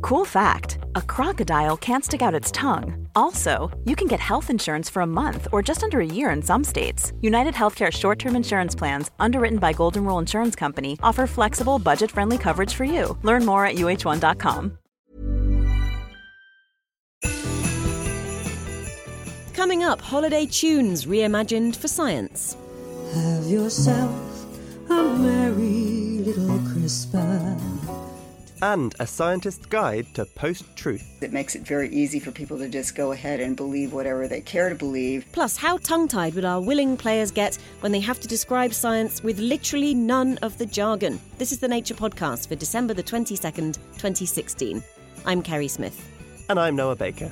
Cool fact a crocodile can't stick out its tongue. Also, you can get health insurance for a month or just under a year in some states. United Healthcare short term insurance plans, underwritten by Golden Rule Insurance Company, offer flexible, budget friendly coverage for you. Learn more at uh1.com. Coming up, holiday tunes reimagined for science. Have yourself a merry little Christmas. And a scientist's guide to post truth. It makes it very easy for people to just go ahead and believe whatever they care to believe. Plus, how tongue tied would our willing players get when they have to describe science with literally none of the jargon? This is the Nature Podcast for December the 22nd, 2016. I'm Kerry Smith. And I'm Noah Baker.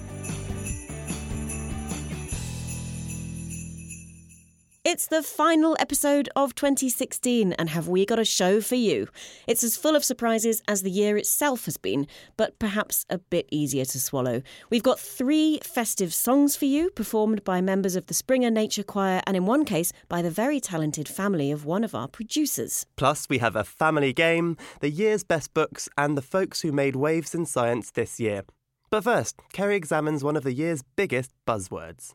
It's the final episode of 2016, and have we got a show for you? It's as full of surprises as the year itself has been, but perhaps a bit easier to swallow. We've got three festive songs for you, performed by members of the Springer Nature Choir, and in one case, by the very talented family of one of our producers. Plus, we have a family game, the year's best books, and the folks who made waves in science this year. But first, Kerry examines one of the year's biggest buzzwords.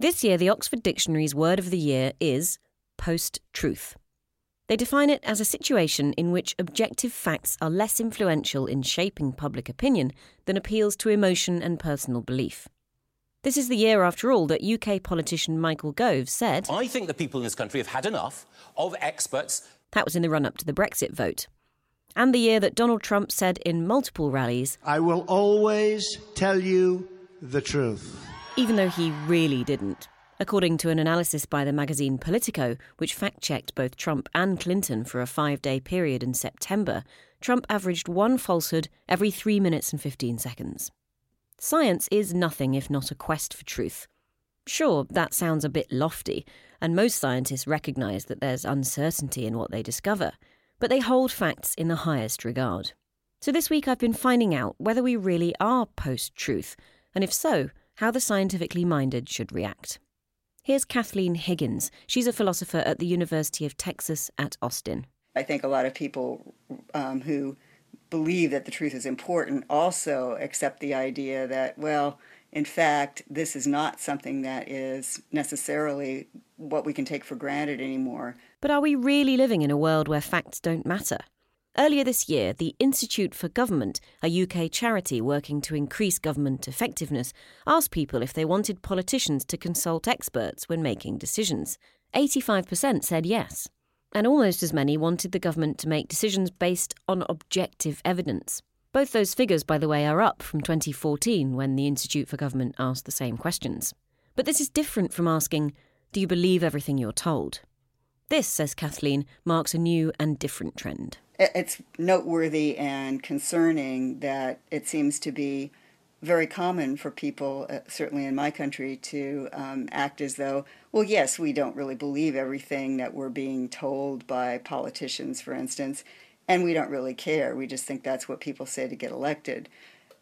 This year, the Oxford Dictionary's word of the year is post truth. They define it as a situation in which objective facts are less influential in shaping public opinion than appeals to emotion and personal belief. This is the year, after all, that UK politician Michael Gove said I think the people in this country have had enough of experts. That was in the run up to the Brexit vote. And the year that Donald Trump said in multiple rallies I will always tell you the truth even though he really didn't. According to an analysis by the magazine Politico, which fact checked both Trump and Clinton for a five day period in September, Trump averaged one falsehood every three minutes and 15 seconds. Science is nothing if not a quest for truth. Sure, that sounds a bit lofty, and most scientists recognise that there's uncertainty in what they discover, but they hold facts in the highest regard. So this week I've been finding out whether we really are post truth, and if so, how the scientifically minded should react. Here's Kathleen Higgins. She's a philosopher at the University of Texas at Austin. I think a lot of people um, who believe that the truth is important also accept the idea that, well, in fact, this is not something that is necessarily what we can take for granted anymore. But are we really living in a world where facts don't matter? Earlier this year, the Institute for Government, a UK charity working to increase government effectiveness, asked people if they wanted politicians to consult experts when making decisions. 85% said yes. And almost as many wanted the government to make decisions based on objective evidence. Both those figures, by the way, are up from 2014 when the Institute for Government asked the same questions. But this is different from asking, Do you believe everything you're told? This, says Kathleen, marks a new and different trend it's noteworthy and concerning that it seems to be very common for people, uh, certainly in my country, to um, act as though, well, yes, we don't really believe everything that we're being told by politicians, for instance, and we don't really care. We just think that's what people say to get elected.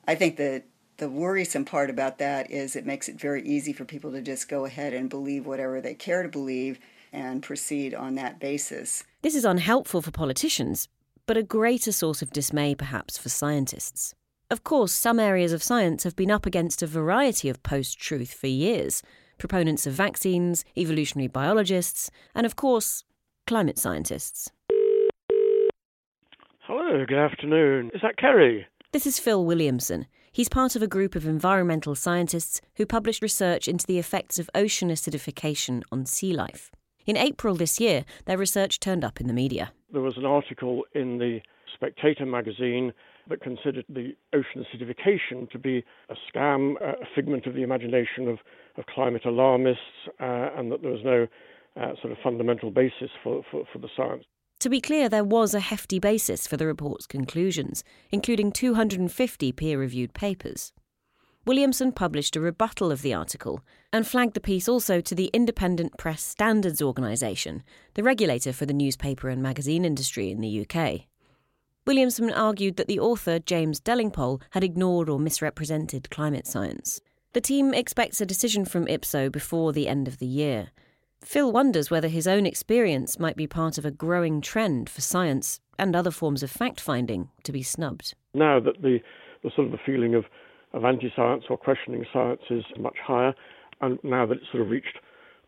I think that the worrisome part about that is it makes it very easy for people to just go ahead and believe whatever they care to believe and proceed on that basis. This is unhelpful for politicians but a greater source of dismay perhaps for scientists. Of course, some areas of science have been up against a variety of post truth for years proponents of vaccines, evolutionary biologists, and of course, climate scientists. Hello, good afternoon. Is that Kerry? This is Phil Williamson. He's part of a group of environmental scientists who published research into the effects of ocean acidification on sea life. In April this year, their research turned up in the media there was an article in the Spectator magazine that considered the ocean acidification to be a scam, a figment of the imagination of, of climate alarmists, uh, and that there was no uh, sort of fundamental basis for, for, for the science. To be clear, there was a hefty basis for the report's conclusions, including 250 peer reviewed papers. Williamson published a rebuttal of the article and flagged the piece also to the Independent Press Standards Organisation, the regulator for the newspaper and magazine industry in the UK. Williamson argued that the author, James Delingpole, had ignored or misrepresented climate science. The team expects a decision from IPSO before the end of the year. Phil wonders whether his own experience might be part of a growing trend for science and other forms of fact finding to be snubbed. Now that the, the sort of the feeling of, of anti science or questioning science is much higher, and now that it's sort of reached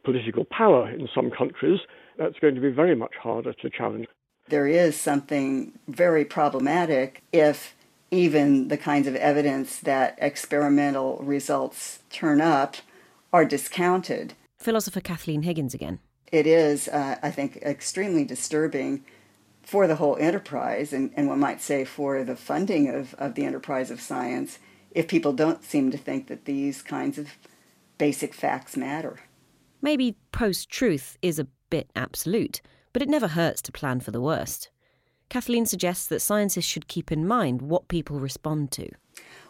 political power in some countries, that's going to be very much harder to challenge there is something very problematic if even the kinds of evidence that experimental results turn up are discounted. Philosopher Kathleen Higgins again. It is, uh, I think, extremely disturbing for the whole enterprise, and, and one might say for the funding of, of the enterprise of science, if people don't seem to think that these kinds of basic facts matter. Maybe post truth is a bit absolute but it never hurts to plan for the worst. Kathleen suggests that scientists should keep in mind what people respond to.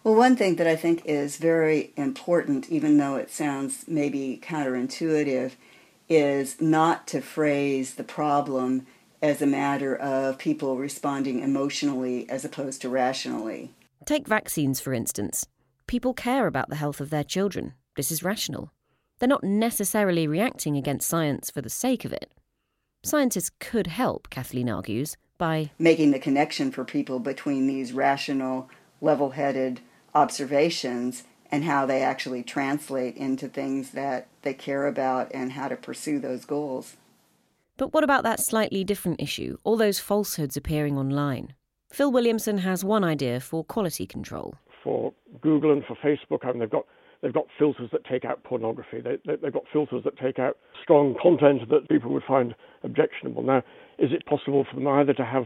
Well, one thing that I think is very important, even though it sounds maybe counterintuitive, is not to phrase the problem as a matter of people responding emotionally as opposed to rationally. Take vaccines, for instance. People care about the health of their children. This is rational. They're not necessarily reacting against science for the sake of it. Scientists could help, Kathleen argues, by making the connection for people between these rational, level headed observations and how they actually translate into things that they care about and how to pursue those goals. But what about that slightly different issue, all those falsehoods appearing online? Phil Williamson has one idea for quality control. For Google and for Facebook, I mean, they've got They've got filters that take out pornography. They, they, they've got filters that take out strong content that people would find objectionable. Now, is it possible for them either to have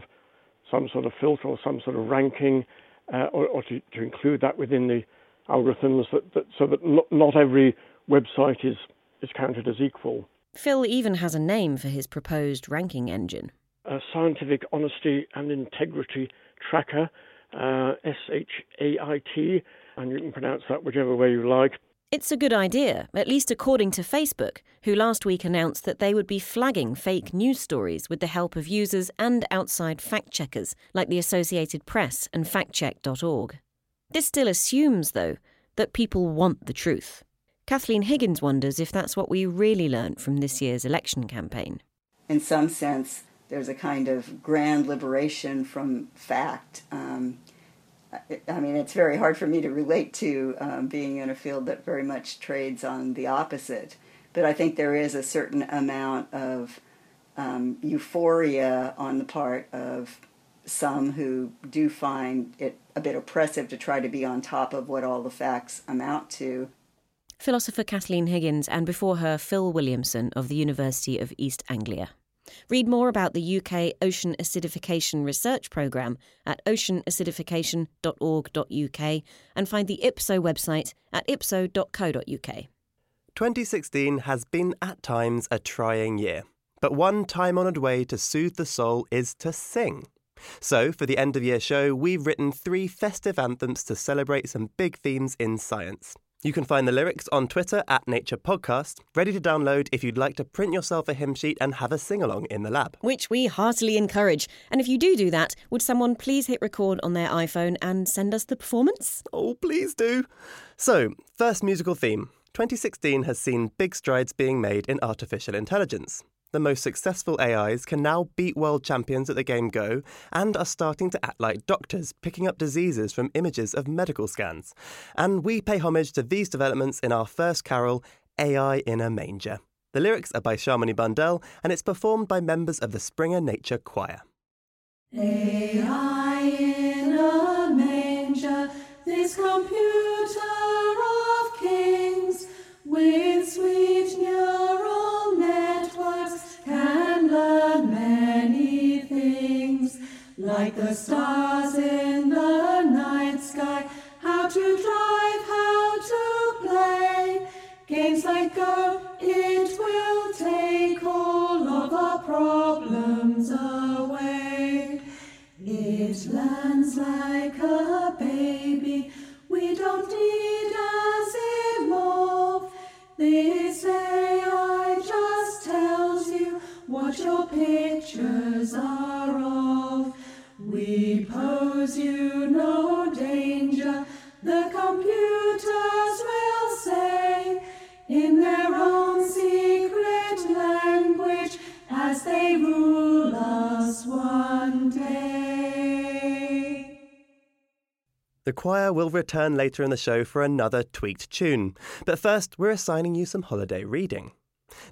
some sort of filter or some sort of ranking, uh, or, or to, to, include that within the algorithms that, that so that not, not every website is, is counted as equal? Phil even has a name for his proposed ranking engine. A scientific honesty and integrity tracker, uh, SHAIT, and you can pronounce that whichever way you like. It's a good idea, at least according to Facebook, who last week announced that they would be flagging fake news stories with the help of users and outside fact checkers like the Associated Press and factcheck.org. This still assumes, though, that people want the truth. Kathleen Higgins wonders if that's what we really learnt from this year's election campaign. In some sense, there's a kind of grand liberation from fact. Um, I mean, it's very hard for me to relate to um, being in a field that very much trades on the opposite. But I think there is a certain amount of um, euphoria on the part of some who do find it a bit oppressive to try to be on top of what all the facts amount to. Philosopher Kathleen Higgins, and before her, Phil Williamson of the University of East Anglia. Read more about the UK Ocean Acidification Research Programme at oceanacidification.org.uk and find the IPSO website at ipso.co.uk. 2016 has been at times a trying year, but one time honoured way to soothe the soul is to sing. So, for the end of year show, we've written three festive anthems to celebrate some big themes in science. You can find the lyrics on Twitter at Nature Podcast, ready to download if you'd like to print yourself a hymn sheet and have a sing along in the lab. Which we heartily encourage. And if you do do that, would someone please hit record on their iPhone and send us the performance? Oh, please do. So, first musical theme 2016 has seen big strides being made in artificial intelligence the most successful AIs can now beat world champions at the game Go and are starting to act like doctors, picking up diseases from images of medical scans. And we pay homage to these developments in our first carol, AI in a Manger. The lyrics are by Shamini Bundell and it's performed by members of the Springer Nature Choir. AI in a manger, this computer of kings, with sweet like the stars in the night sky, how to drive, how to play. Games like Go, it will take all of our problems away. It lands like a baby. We don't need Asimov. This AI just tells you what your pictures are of. We pose you no danger, the computers will say, in their own secret language, as they rule us one day. The choir will return later in the show for another tweaked tune. But first, we're assigning you some holiday reading.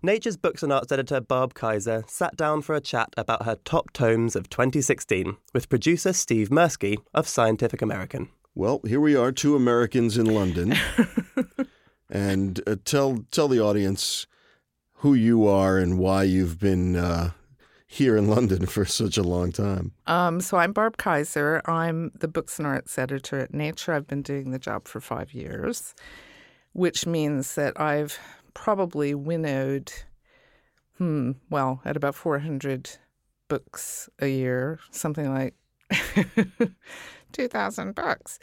Nature's Books and Arts editor Barb Kaiser sat down for a chat about her top tomes of 2016 with producer Steve Mirsky of Scientific American. Well, here we are, two Americans in London. and uh, tell tell the audience who you are and why you've been uh, here in London for such a long time. Um, so I'm Barb Kaiser. I'm the Books and Arts editor at Nature. I've been doing the job for five years, which means that I've probably winnowed, hmm, well, at about 400 books a year, something like 2,000 books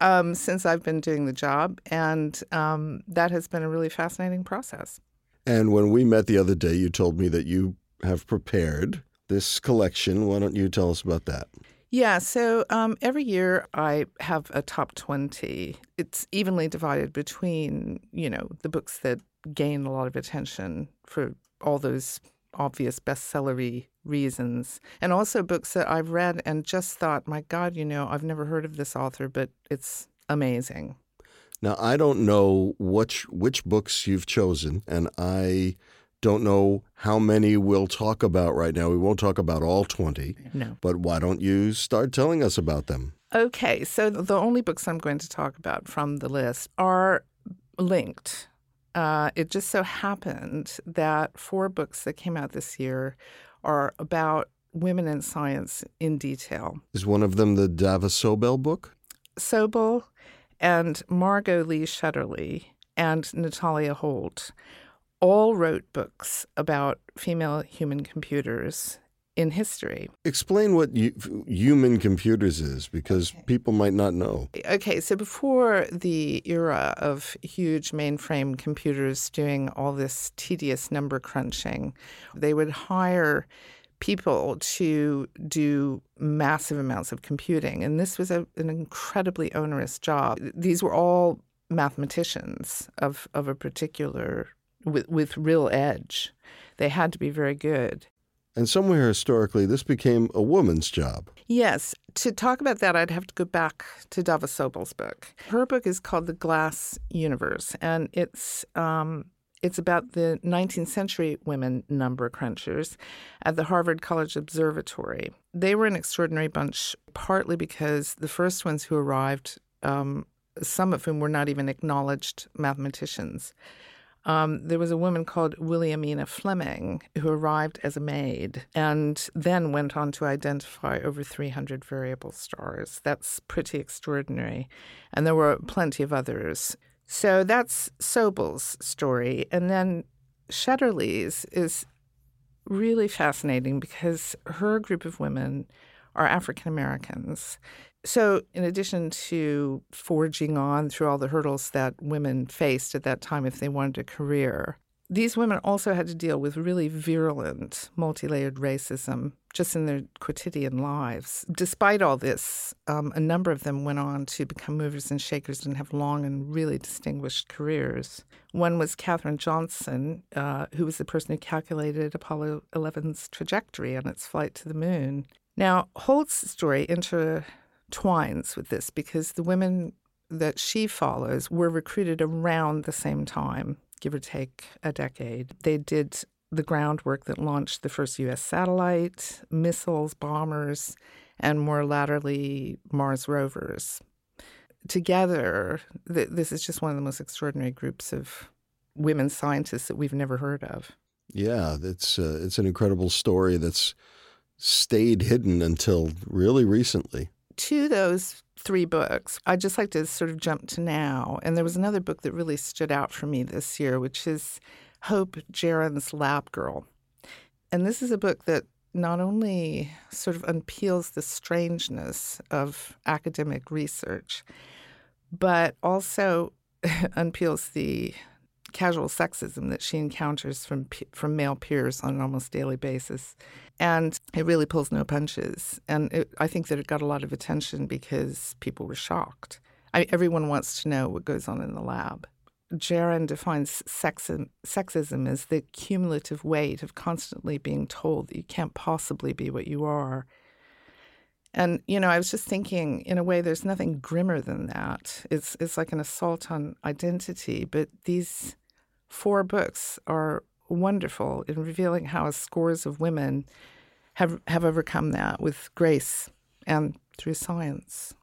um, since I've been doing the job. And um, that has been a really fascinating process. And when we met the other day, you told me that you have prepared this collection. Why don't you tell us about that? Yeah, so um, every year I have a top 20. It's evenly divided between, you know, the books that gain a lot of attention for all those obvious bestsellery reasons, and also books that I've read and just thought, my God, you know, I've never heard of this author, but it's amazing. Now, I don't know which which books you've chosen, and I don't know how many we'll talk about right now. We won't talk about all 20. No. But why don't you start telling us about them? Okay, so the only books I'm going to talk about from the list are linked. Uh, it just so happened that four books that came out this year are about women in science in detail. Is one of them the Dava Sobel book? Sobel and Margot Lee Shetterly and Nathalia Holt all wrote books about female human computers in history. Explain what you, human computers is because okay. people might not know. Okay, so before the era of huge mainframe computers doing all this tedious number crunching, they would hire people to do massive amounts of computing. And this was a, an incredibly onerous job. These were all mathematicians of, of a particular, with, with real edge. They had to be very good. And somewhere historically, this became a woman's job. Yes. To talk about that, I'd have to go back to Dava Sobel's book. Her book is called The Glass Universe, and it's um, it's about the 19th century women number crunchers at the Harvard College Observatory. They were an extraordinary bunch, partly because the first ones who arrived, um, some of whom were not even acknowledged mathematicians. Um, there was a woman called Williamina Fleming who arrived as a maid and then went on to identify over 300 variable stars. That's pretty extraordinary. And there were plenty of others. So that's Sobel's story. And then Shetterly's is really fascinating because her group of women are African Americans. So, in addition to forging on through all the hurdles that women faced at that time if they wanted a career, these women also had to deal with really virulent, multi layered racism just in their quotidian lives. Despite all this, um, a number of them went on to become movers and shakers and have long and really distinguished careers. One was Katherine Johnson, uh, who was the person who calculated Apollo 11's trajectory on its flight to the moon. Now, Holt's story intertwines with this because the women that she follows were recruited around the same time, give or take a decade. They did the groundwork that launched the first U.S. satellite, missiles, bombers, and more latterly, Mars rovers. Together, th- this is just one of the most extraordinary groups of women scientists that we've never heard of. Yeah, it's uh, it's an incredible story that's stayed hidden until really recently. To those three books, I'd just like to sort of jump to now. And there was another book that really stood out for me this year, which is Hope Jahren's Lab Girl. And this is a book that not only sort of unpeels the strangeness of academic research, but also unpeels the casual sexism that she encounters from from male peers on an almost daily basis, and it really pulls no punches. And it, I think that it got a lot of attention because people were shocked. I, everyone wants to know what goes on in the lab. Jahren defines sexism, sexism as the cumulative weight of constantly being told that you can't possibly be what you are. And you know, I was just thinking, in a way, there's nothing grimmer than that. It's it's like an assault on identity. But these four books are wonderful in revealing how scores of women have have overcome that with grace and through science.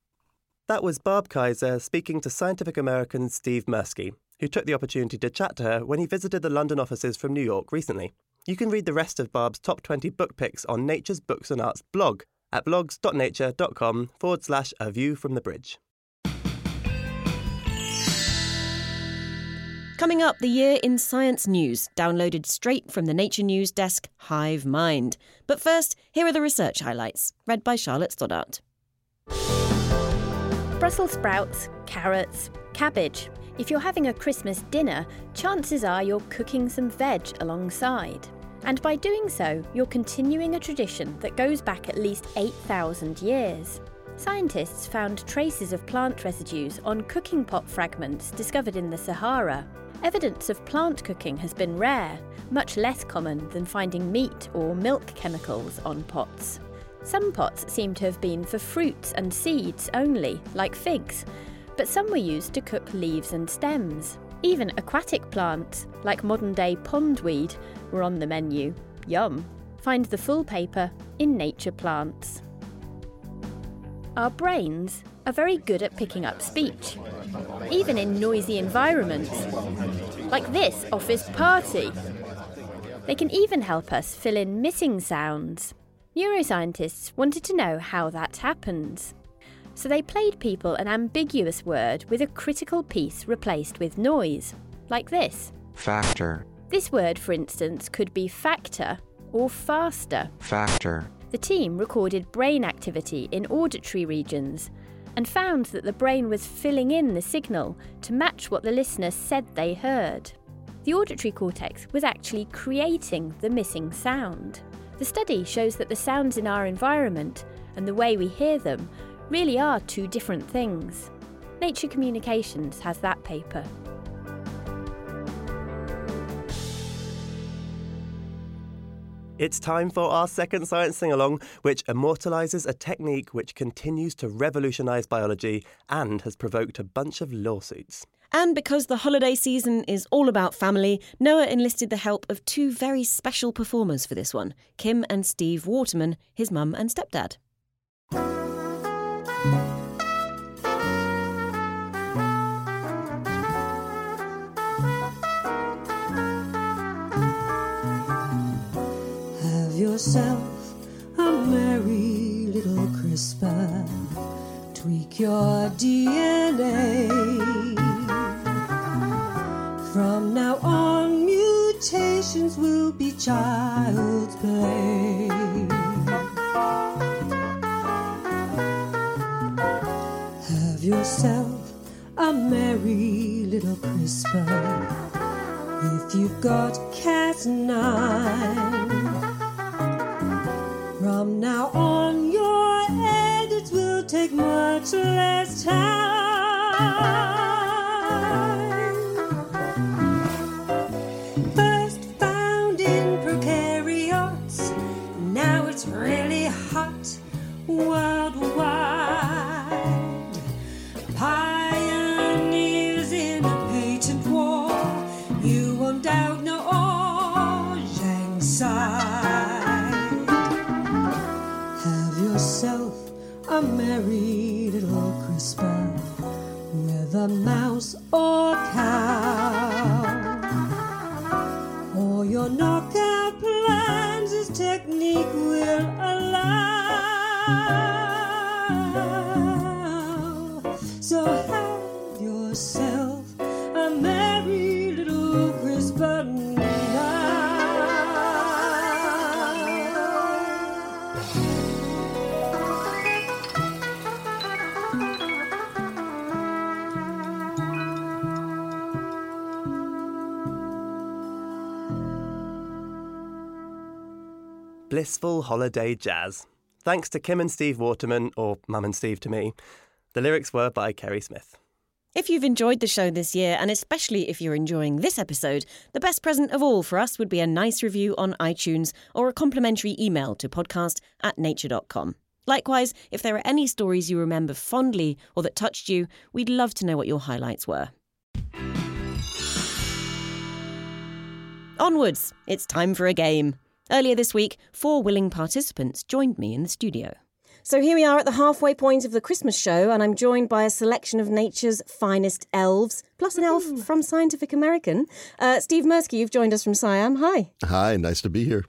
That was Barb Kaiser speaking to Scientific American's Steve Mirsky, who took the opportunity to chat to her when he visited the London offices from New York recently. You can read the rest of Barb's top 20 book picks on Nature's Books and Arts blog at blogs.nature.com forward slash a view from the bridge. Coming up, the year in science news, downloaded straight from the Nature News desk Hive Mind. But first, here are the research highlights, read by Charlotte Stoddart. Brussels sprouts, carrots, cabbage. If you're having a Christmas dinner, chances are you're cooking some veg alongside. And by doing so, you're continuing a tradition that goes back at least 8,000 years. Scientists found traces of plant residues on cooking pot fragments discovered in the Sahara. Evidence of plant cooking has been rare, much less common than finding meat or milk chemicals on pots. Some pots seem to have been for fruits and seeds only, like figs, but some were used to cook leaves and stems. Even aquatic plants, like modern day pondweed, were on the menu. Yum! Find the full paper in Nature Plants. Our brains are very good at picking up speech, even in noisy environments, like this office party. They can even help us fill in missing sounds. Neuroscientists wanted to know how that happens. So they played people an ambiguous word with a critical piece replaced with noise, like this Factor. This word, for instance, could be factor or faster. Factor. The team recorded brain activity in auditory regions and found that the brain was filling in the signal to match what the listener said they heard. The auditory cortex was actually creating the missing sound. The study shows that the sounds in our environment and the way we hear them really are two different things. Nature Communications has that paper. It's time for our second science sing along, which immortalises a technique which continues to revolutionise biology and has provoked a bunch of lawsuits. And because the holiday season is all about family, Noah enlisted the help of two very special performers for this one Kim and Steve Waterman, his mum and stepdad. Yourself a merry little CRISPR. Tweak your DNA. From now on, mutations will be child's play. Have yourself a merry little CRISPR. If you've got Cas9, from now on your edits will take much less time. First found in prokaryotes, now it's really hot worldwide. A merry little CRISPR with a mouse blissful holiday jazz. Thanks to Kim and Steve Waterman, or Mum and Steve to me. The lyrics were by Kerry Smith. If you've enjoyed the show this year, and especially if you're enjoying this episode, the best present of all for us would be a nice review on iTunes or a complimentary email to podcast at nature.com. Likewise, if there are any stories you remember fondly or that touched you, we'd love to know what your highlights were. Onwards, it's time for a game. Earlier this week, four willing participants joined me in the studio. So here we are at the halfway point of the Christmas show, and I'm joined by a selection of nature's finest elves, plus an elf from Scientific American. Uh, Steve Mirsky, you've joined us from SciAm. Hi. Hi, nice to be here.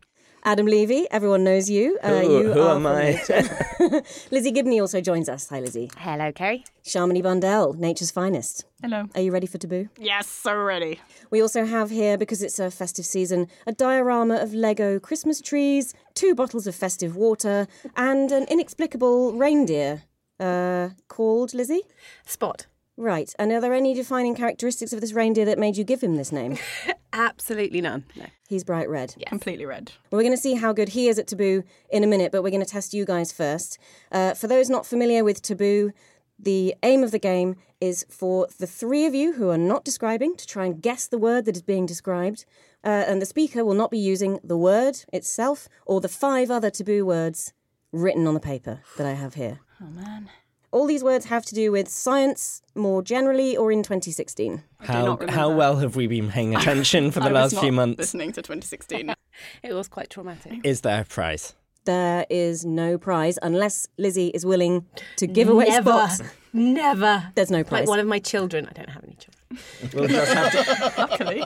Adam Levy, everyone knows you. Uh, Who- you who are am I? Lizzie Gibney also joins us. Hi, Lizzie. Hello, Kerry. Shamini Bundell, nature's finest. Hello. Are you ready for taboo? Yes, so ready. We also have here, because it's a festive season, a diorama of Lego Christmas trees, two bottles of festive water, and an inexplicable reindeer uh, called Lizzie? Spot. Right. And are there any defining characteristics of this reindeer that made you give him this name? Absolutely none. No. He's bright red. Completely red. Well, we're going to see how good he is at Taboo in a minute, but we're going to test you guys first. Uh, for those not familiar with Taboo, the aim of the game is for the three of you who are not describing to try and guess the word that is being described. Uh, and the speaker will not be using the word itself or the five other taboo words written on the paper that I have here. Oh, man. All these words have to do with science more generally or in 2016. How how well have we been paying attention for the I was last few months? Listening to 2016. it was quite traumatic. Is there a prize? There is no prize unless Lizzie is willing to give away Never. spots. Never. There's no prize. Like one of my children. I don't have any children. We'll just have to- Luckily.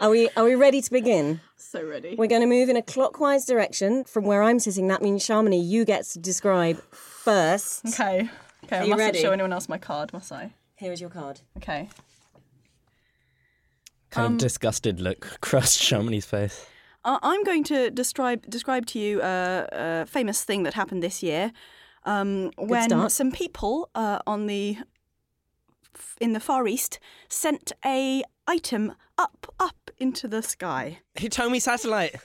Are we are we ready to begin? So ready. We're going to move in a clockwise direction from where I'm sitting. That means Shamini, you get to describe first. Okay. Okay, Are I you mustn't ready? show anyone else my card, must I? Here is your card. Okay. kind Um, of disgusted look crossed Shamini's face. Uh, I'm going to describe describe to you a, a famous thing that happened this year, um, when start. some people uh, on the in the Far East sent a item up up into the sky. Hitomi satellite.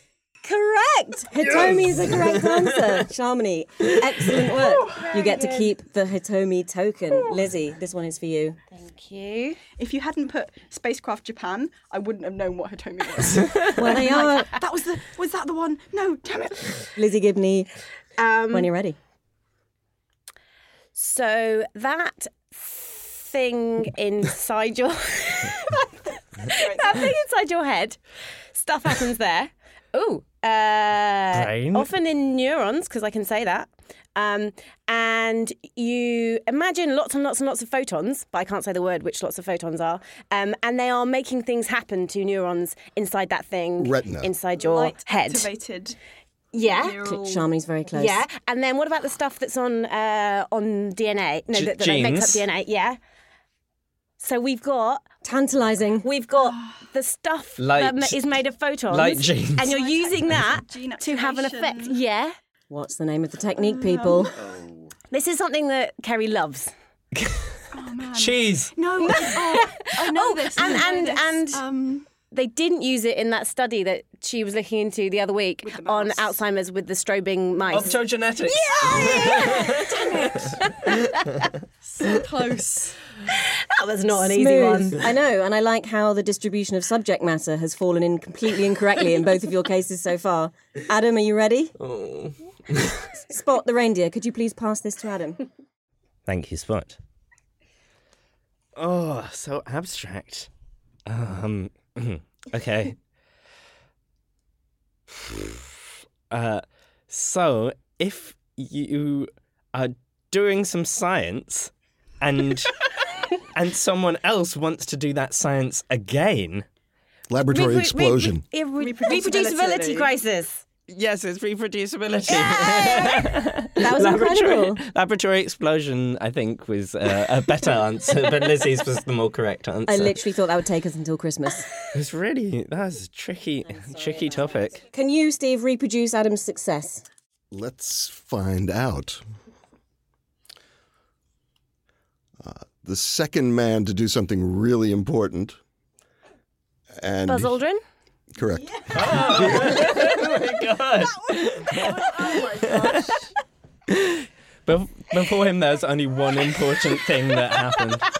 Correct. Hitomi is the correct answer. Shamini, excellent work. you get to keep the Hitomi token. Lizzie, this one is for you. Thank you. If you hadn't put spacecraft Japan, I wouldn't have known what Hitomi was. Well, they are- like, that was the was that the one? No, damn it. Lizzie Gibney, Um, when you're ready. So that thing inside your that thing inside your head, stuff happens there. Ooh, uh, Brain? often in neurons because I can say that. Um, and you imagine lots and lots and lots of photons, but I can't say the word which lots of photons are. Um, and they are making things happen to neurons inside that thing, Retina. inside your Light head. activated. Yeah. neural- Shamini's very close. Yeah, and then what about the stuff that's on uh, on DNA? No, G- that, that makes up. DNA. Yeah. So we've got Tantalizing. we've got the stuff Light- that ma- is made of photons, light genes. and you're using that Gene to have an effect. Yeah. What's the name of the technique, people? This is something that Kerry loves. Cheese. No, oh, I know this. and- and- and- um, They didn't use it in that study that she was looking into the other week the on. Alzheimer's with the strobing mice. Optogenetics. Yeah, yeah. so close. that was not an easy one. I know, and I like how the distribution of subject matter has fallen in completely incorrectly in both of your cases so far. Adam, are you ready? Oh. Spot the reindeer. Could you please pass this to Adam? Thank you, Spot. Oh, so abstract. Um. Okay. Uh. So if you are doing some science, and and someone else wants to do that science again. Laboratory Repro- explosion. re- re- reproducibility crisis. Yes, it's reproducibility. That was laboratory, incredible. laboratory explosion, I think, was uh, a better answer, but Lizzie's was the more correct answer. I literally thought that would take us until Christmas. It was really that was a tricky, tricky topic. Can you, Steve, reproduce Adam's success? Let's find out. Uh, the second man to do something really important. And Buzz Aldrin. Correct. oh my god! oh my gosh. Bef- Before him, there's only one important thing that happened.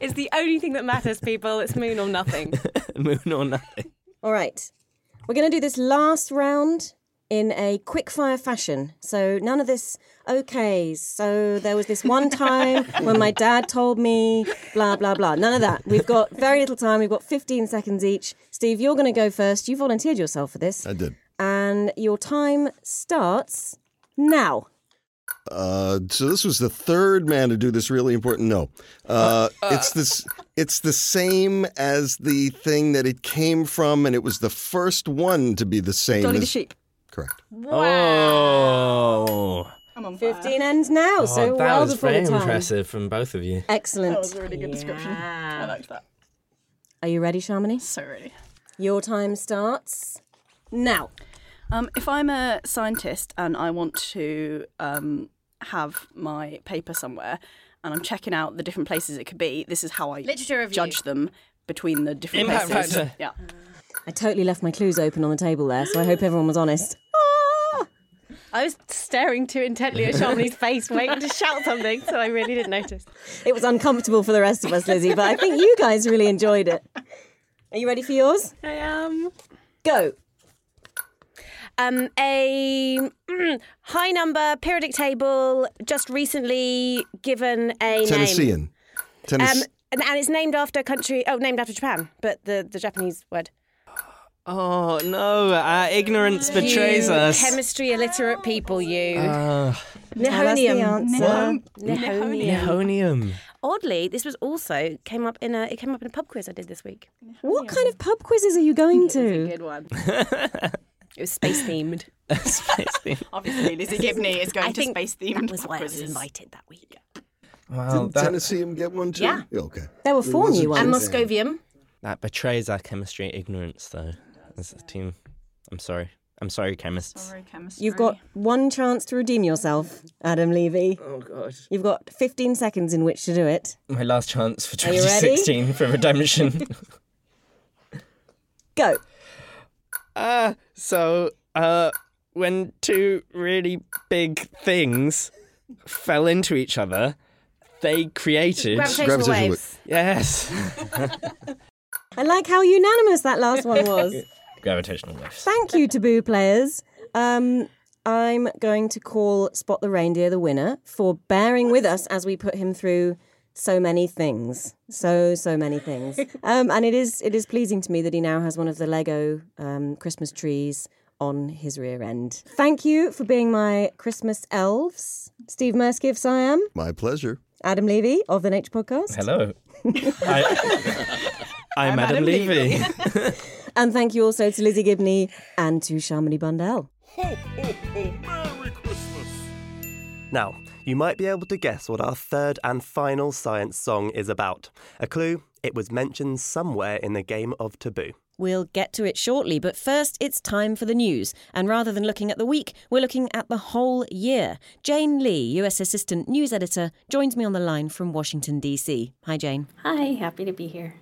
It's the only thing that matters, people. It's moon or nothing. Moon or nothing. All right. We're going to do this last round in a quick fire fashion. So none of this, okay, so there was this one time when my dad told me, blah, blah, blah. None of that. We've got very little time. We've got 15 seconds each. Steve, you're going to go first. You volunteered yourself for this. I did. And your time starts now. Uh, so this was the third man to do this really important. No, uh, it's this. It's the same as the thing that it came from, and it was the first one to be the same. Dolly as, the sheep. Correct. Oh. I'm on 15 ends now, Oh, so that well was before very the time. impressive from both of you. Excellent. That was a really good description. I liked that. Are you ready, Shamini? So ready. Your time starts now. Um, if I'm a scientist and I want to um, have my paper somewhere and I'm checking out the different places it could be, this is how I Literature review. judge them between the different Impact places. factor. Yeah. I totally left my clues open on the table there, so I hope everyone was honest. I was staring too intently at Shamini's face, waiting to shout something, so I really didn't notice. It was uncomfortable for the rest of us, Lizzie, but I think you guys really enjoyed it. Are you ready for yours? I am. Go. Um, a mm, high number periodic table just recently given a name. Tennessine. Um, and, and it's named after a country. Oh, named after Japan, but the, the Japanese word. Oh no, our ignorance betrays you us. Chemistry illiterate people, you. Uh, Tell us the Nihonium. answer. Nihonium. Nihonium. Oddly, this was also came up in a it came up in a pub quiz I did this week. What kind of pub quizzes are you going to? Good one. it was space themed. Space theme. Obviously, Lizzie Gibney is going I to think space themed. That was why I was quizzes. invited that week. Wow, Did that, Tennesseum get one too? Yeah. Okay. There were four new ones. Japan. Moscovium. that betrays our chemistry ignorance, though. As a team, I'm sorry. I'm sorry, chemists. Sorry, chemistry. You've got one chance to redeem yourself, Adam Levy. Oh god. You've got 15 seconds in which to do it. My last chance for Are you ready? 2016 for redemption. Go. Ah, so uh, when two really big things fell into each other, they created. Gravitational, Gravitational waves. Yes. I like how unanimous that last one was. Gravitational waves. Thank you, Taboo players. Um, I'm going to call Spot the Reindeer the winner for bearing with us as we put him through so many things, so so many things. Um, and it is it is pleasing to me that he now has one of the Lego um, Christmas trees on his rear end. Thank you for being my Christmas elves, Steve Merskiff, I am My pleasure. Adam Levy of the Nature Podcast. Hello. I, I'm, Adam, Adam Levy. Levy. And thank you also to Lizzie Gibney and to Shamini Bundell. Now, you might be able to guess what our third and final science song is about. A clue it was mentioned somewhere in the game of Taboo. We'll get to it shortly, but first it's time for the news. And rather than looking at the week, we're looking at the whole year. Jane Lee, US Assistant News Editor, joins me on the line from Washington, D.C. Hi, Jane. Hi, happy to be here.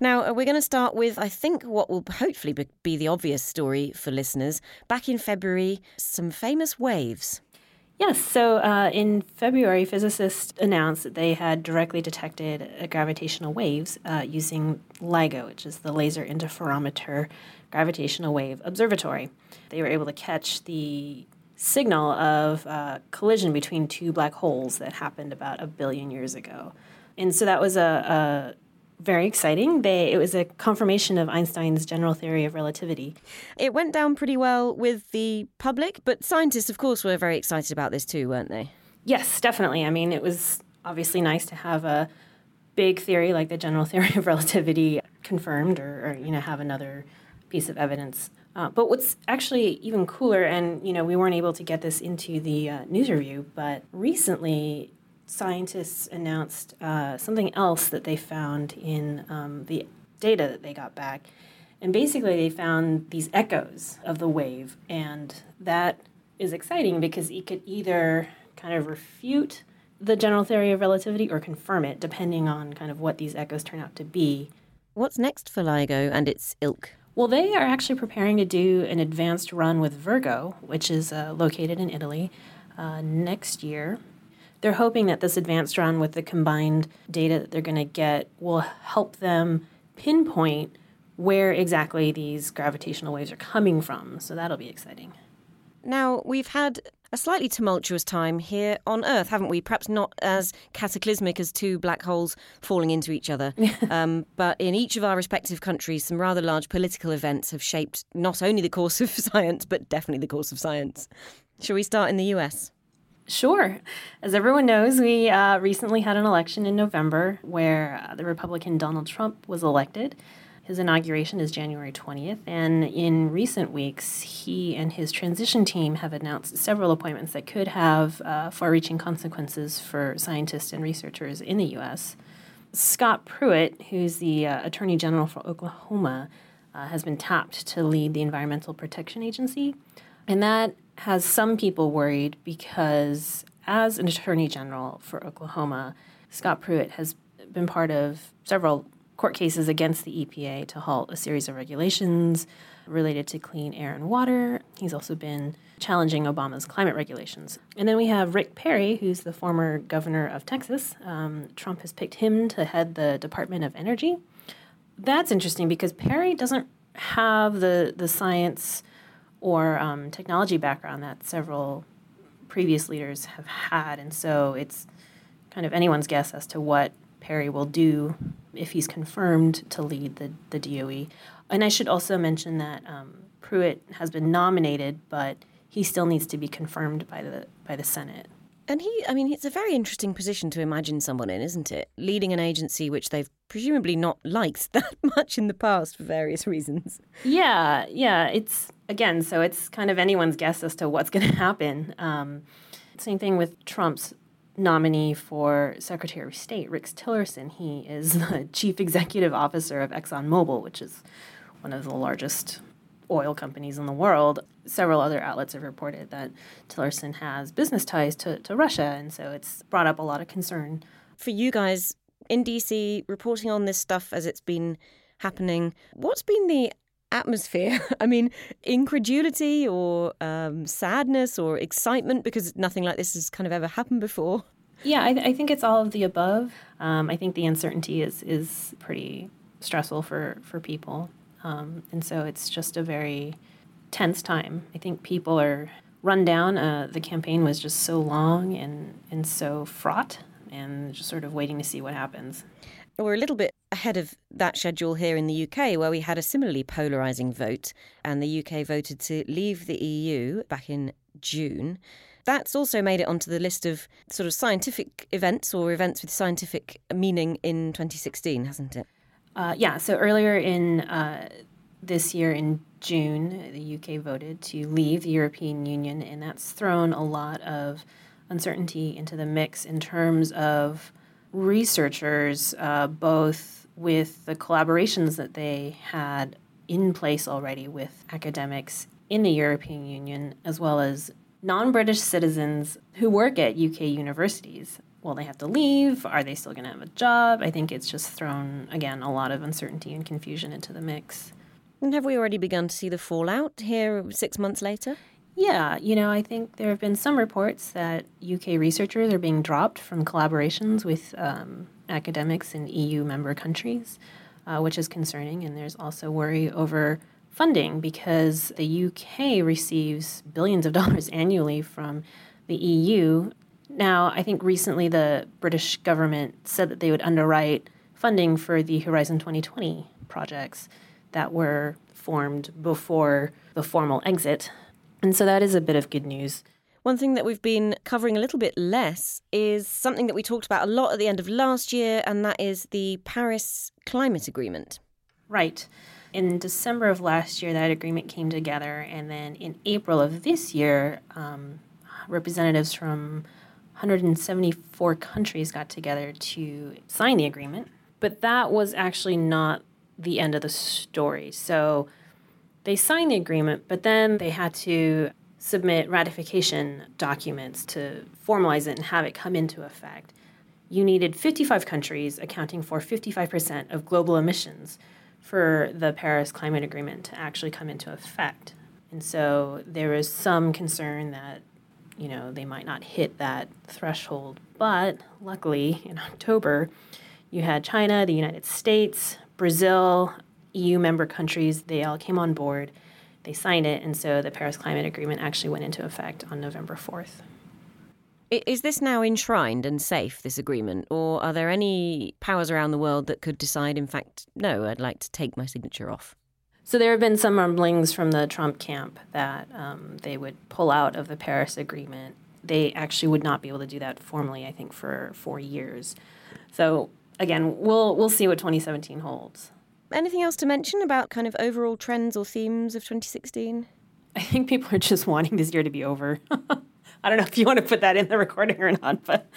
Now, uh, we're going to start with, I think, what will hopefully be- the obvious story for listeners. Back in February, some famous waves. Yes, so uh, in February, physicists announced that they had directly detected uh, gravitational waves uh, using LIGO, which is the Laser Interferometer Gravitational Wave Observatory. They were able to catch the signal of uh, collision between two black holes that happened about a billion years ago. And so that was a, a very exciting. They, it was a confirmation of Einstein's general theory of relativity. It went down pretty well with the public, but scientists, of course, were very excited about this too, weren't they? Yes, definitely. I mean, it was obviously nice to have a big theory like the general theory of relativity confirmed or, or you know, have another piece of evidence. Uh, but what's actually even cooler, and, you know, we weren't able to get this into the uh, news review, but recently scientists announced uh, something else that they found in um, the data that they got back. And basically, they found these echoes of the wave, and that is exciting because it could either kind of refute the general theory of relativity or confirm it, depending on kind of what these echoes turn out to be. What's next for LIGO and its ilk? Well, they are actually preparing to do an advanced run with Virgo, which is uh, located in Italy, uh, next year. They're hoping that this advanced run with the combined data that they're going to get will help them pinpoint where exactly these gravitational waves are coming from. So that'll be exciting. Now, we've had a slightly tumultuous time here on Earth, haven't we? Perhaps not as cataclysmic as two black holes falling into each other. um, but in each of our respective countries, some rather large political events have shaped not only the course of science, but definitely the course of science. Shall we start in the US? Sure. As everyone knows, we uh, recently had an election in November where uh, the Republican Donald Trump was elected. His inauguration is January 20th, and in recent weeks, he and his transition team have announced several appointments that could have uh, far reaching consequences for scientists and researchers in the U.S. Scott Pruitt, who's the uh, Attorney General for Oklahoma, uh, has been tapped to lead the Environmental Protection Agency. And that has some people worried because, as an Attorney General for Oklahoma, Scott Pruitt has been part of several court cases against the EPA to halt a series of regulations related to clean air and water. He's also been challenging Obama's climate regulations. And then we have Rick Perry, who's the former governor of Texas. Um, Trump has picked him to head the Department of Energy. That's interesting because Perry doesn't have the, the science or um, technology background that several previous leaders have had. And so it's kind of anyone's guess as to what Perry will do if he's confirmed to lead the, the DOE. And I should also mention that um, Pruitt has been nominated, but he still needs to be confirmed by the by the Senate. And he, I mean, it's a very interesting position to imagine someone in, isn't it? Leading an agency which they've presumably not liked that much in the past for various reasons. Yeah, yeah. It's, again, so it's kind of anyone's guess as to what's going to happen. Um, same thing with Trump's nominee for Secretary of State, Rex Tillerson. He is the chief executive officer of ExxonMobil, which is one of the largest oil companies in the world. Several other outlets have reported that Tillerson has business ties to, to Russia, and so it's brought up a lot of concern. For you guys in DC, reporting on this stuff as it's been happening, what's been the atmosphere? I mean, incredulity or um, sadness or excitement because nothing like this has kind of ever happened before? Yeah, I, I think it's all of the above. Um, I think the uncertainty is is pretty stressful for for people, um, and so it's just a very tense time. I think people are run down. Uh, the campaign was just so long and and so fraught, and just sort of waiting to see what happens. We're a little bit ahead of that schedule here in the UK, where we had a similarly polarising vote, and the UK voted to leave the EU back in June. That's also made it onto the list of sort of scientific events or events with scientific meaning in 2016, hasn't it? Uh, yeah, so earlier in uh, this year, in June, the UK voted to leave the European Union, and that's thrown a lot of uncertainty into the mix in terms of researchers, uh, both with the collaborations that they had in place already with academics in the European Union, as well as non British citizens who work at UK universities. Will they have to leave? Are they still going to have a job? I think it's just thrown, again, a lot of uncertainty and confusion into the mix. And have we already begun to see the fallout here six months later? Yeah, you know, I think there have been some reports that UK researchers are being dropped from collaborations with um, academics in EU member countries, uh, which is concerning. And there's also worry over funding because the UK receives billions of dollars annually from the EU. Now, I think recently the British government said that they would underwrite funding for the Horizon 2020 projects that were formed before the formal exit and so that is a bit of good news. One thing that we've been covering a little bit less is something that we talked about a lot at the end of last year, and that is the Paris Climate Agreement. Right. In December of last year, that agreement came together, and then in April of this year, um, representatives from 174 countries got together to sign the agreement. But that was actually not the end of the story. So they signed the agreement, but then they had to submit ratification documents to formalize it and have it come into effect. You needed 55 countries accounting for 55% of global emissions for the Paris Climate Agreement to actually come into effect. And so there is some concern that, you know, they might not hit that threshold. But luckily, in October, you had China, the United States, Brazil, EU member countries, they all came on board. They signed it, and so the Paris Climate Agreement actually went into effect on November 4th. Is this now enshrined and safe, this agreement, or are there any powers around the world that could decide, in fact, no, I'd like to take my signature off? So there have been some rumblings from the Trump camp that um, they would pull out of the Paris Agreement. They actually would not be able to do that formally, I think, for four years. So again, we'll we'll see what 2017 holds. Anything else to mention about kind of overall trends or themes of 2016? I think people are just wanting this year to be over. I don't know if you want to put that in the recording or not, but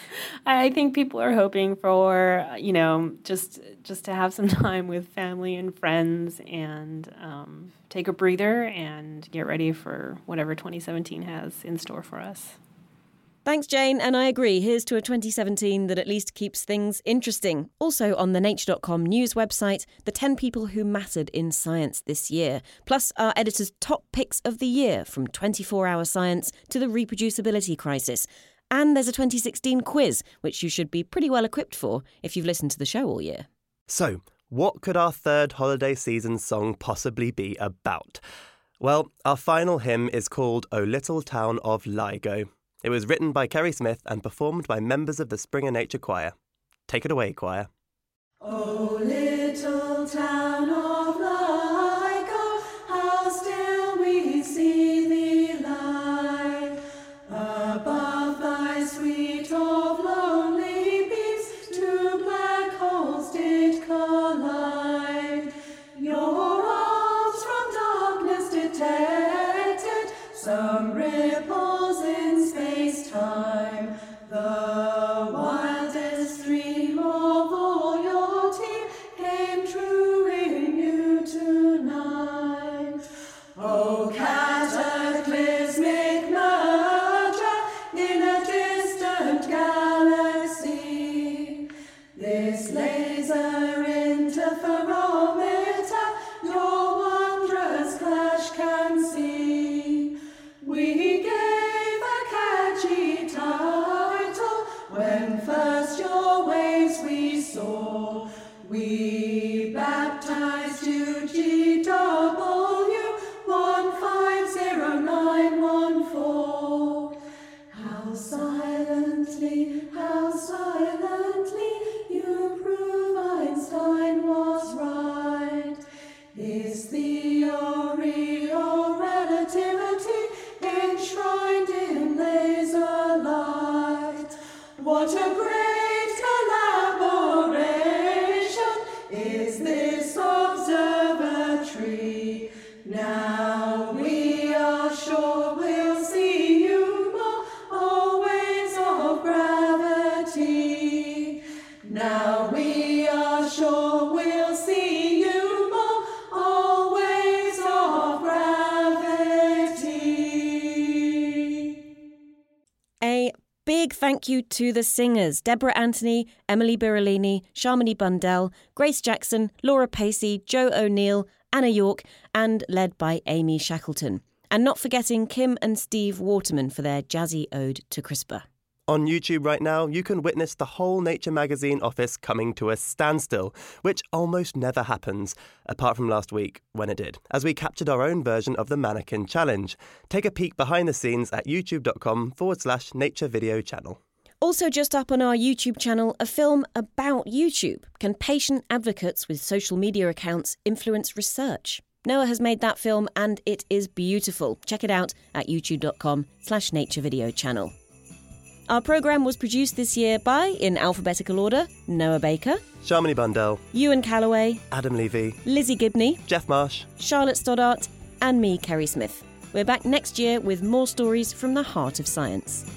I think people are hoping for you know just just to have some time with family and friends and um, take a breather and get ready for whatever 2017 has in store for us. Thanks, Jane, and I agree. Here's to a 2017 that at least keeps things interesting. Also on the Nature.com news website, the 10 people who mattered in science this year, plus our editor's top picks of the year from 24 hour science to the reproducibility crisis. And there's a 2016 quiz, which you should be pretty well equipped for if you've listened to the show all year. So, what could our third holiday season song possibly be about? Well, our final hymn is called O Little Town of LIGO. It was written by Kerry Smith and performed by members of the Springer Nature Choir. Take it away, choir. Oh, little town thank you to the singers Deborah Anthony, Emily Birolini, Shamini Bundell, Grace Jackson, Laura Pacey, Joe O'Neill, Anna York, and led by Amy Shackleton. And not forgetting Kim and Steve Waterman for their jazzy ode to CRISPR. On YouTube right now, you can witness the whole Nature magazine office coming to a standstill, which almost never happens, apart from last week when it did, as we captured our own version of the Mannequin Challenge. Take a peek behind the scenes at youtube.com forward slash nature video channel. Also, just up on our YouTube channel, a film about YouTube. Can patient advocates with social media accounts influence research? Noah has made that film and it is beautiful. Check it out at youtube.com slash nature video channel. Our programme was produced this year by, in alphabetical order, Noah Baker, Shamini Bundell, Ewen Callaway, Adam Levy, Lizzie Gibney, Jeff Marsh, Charlotte Stoddart, and me, Kerry Smith. We're back next year with more stories from the heart of science.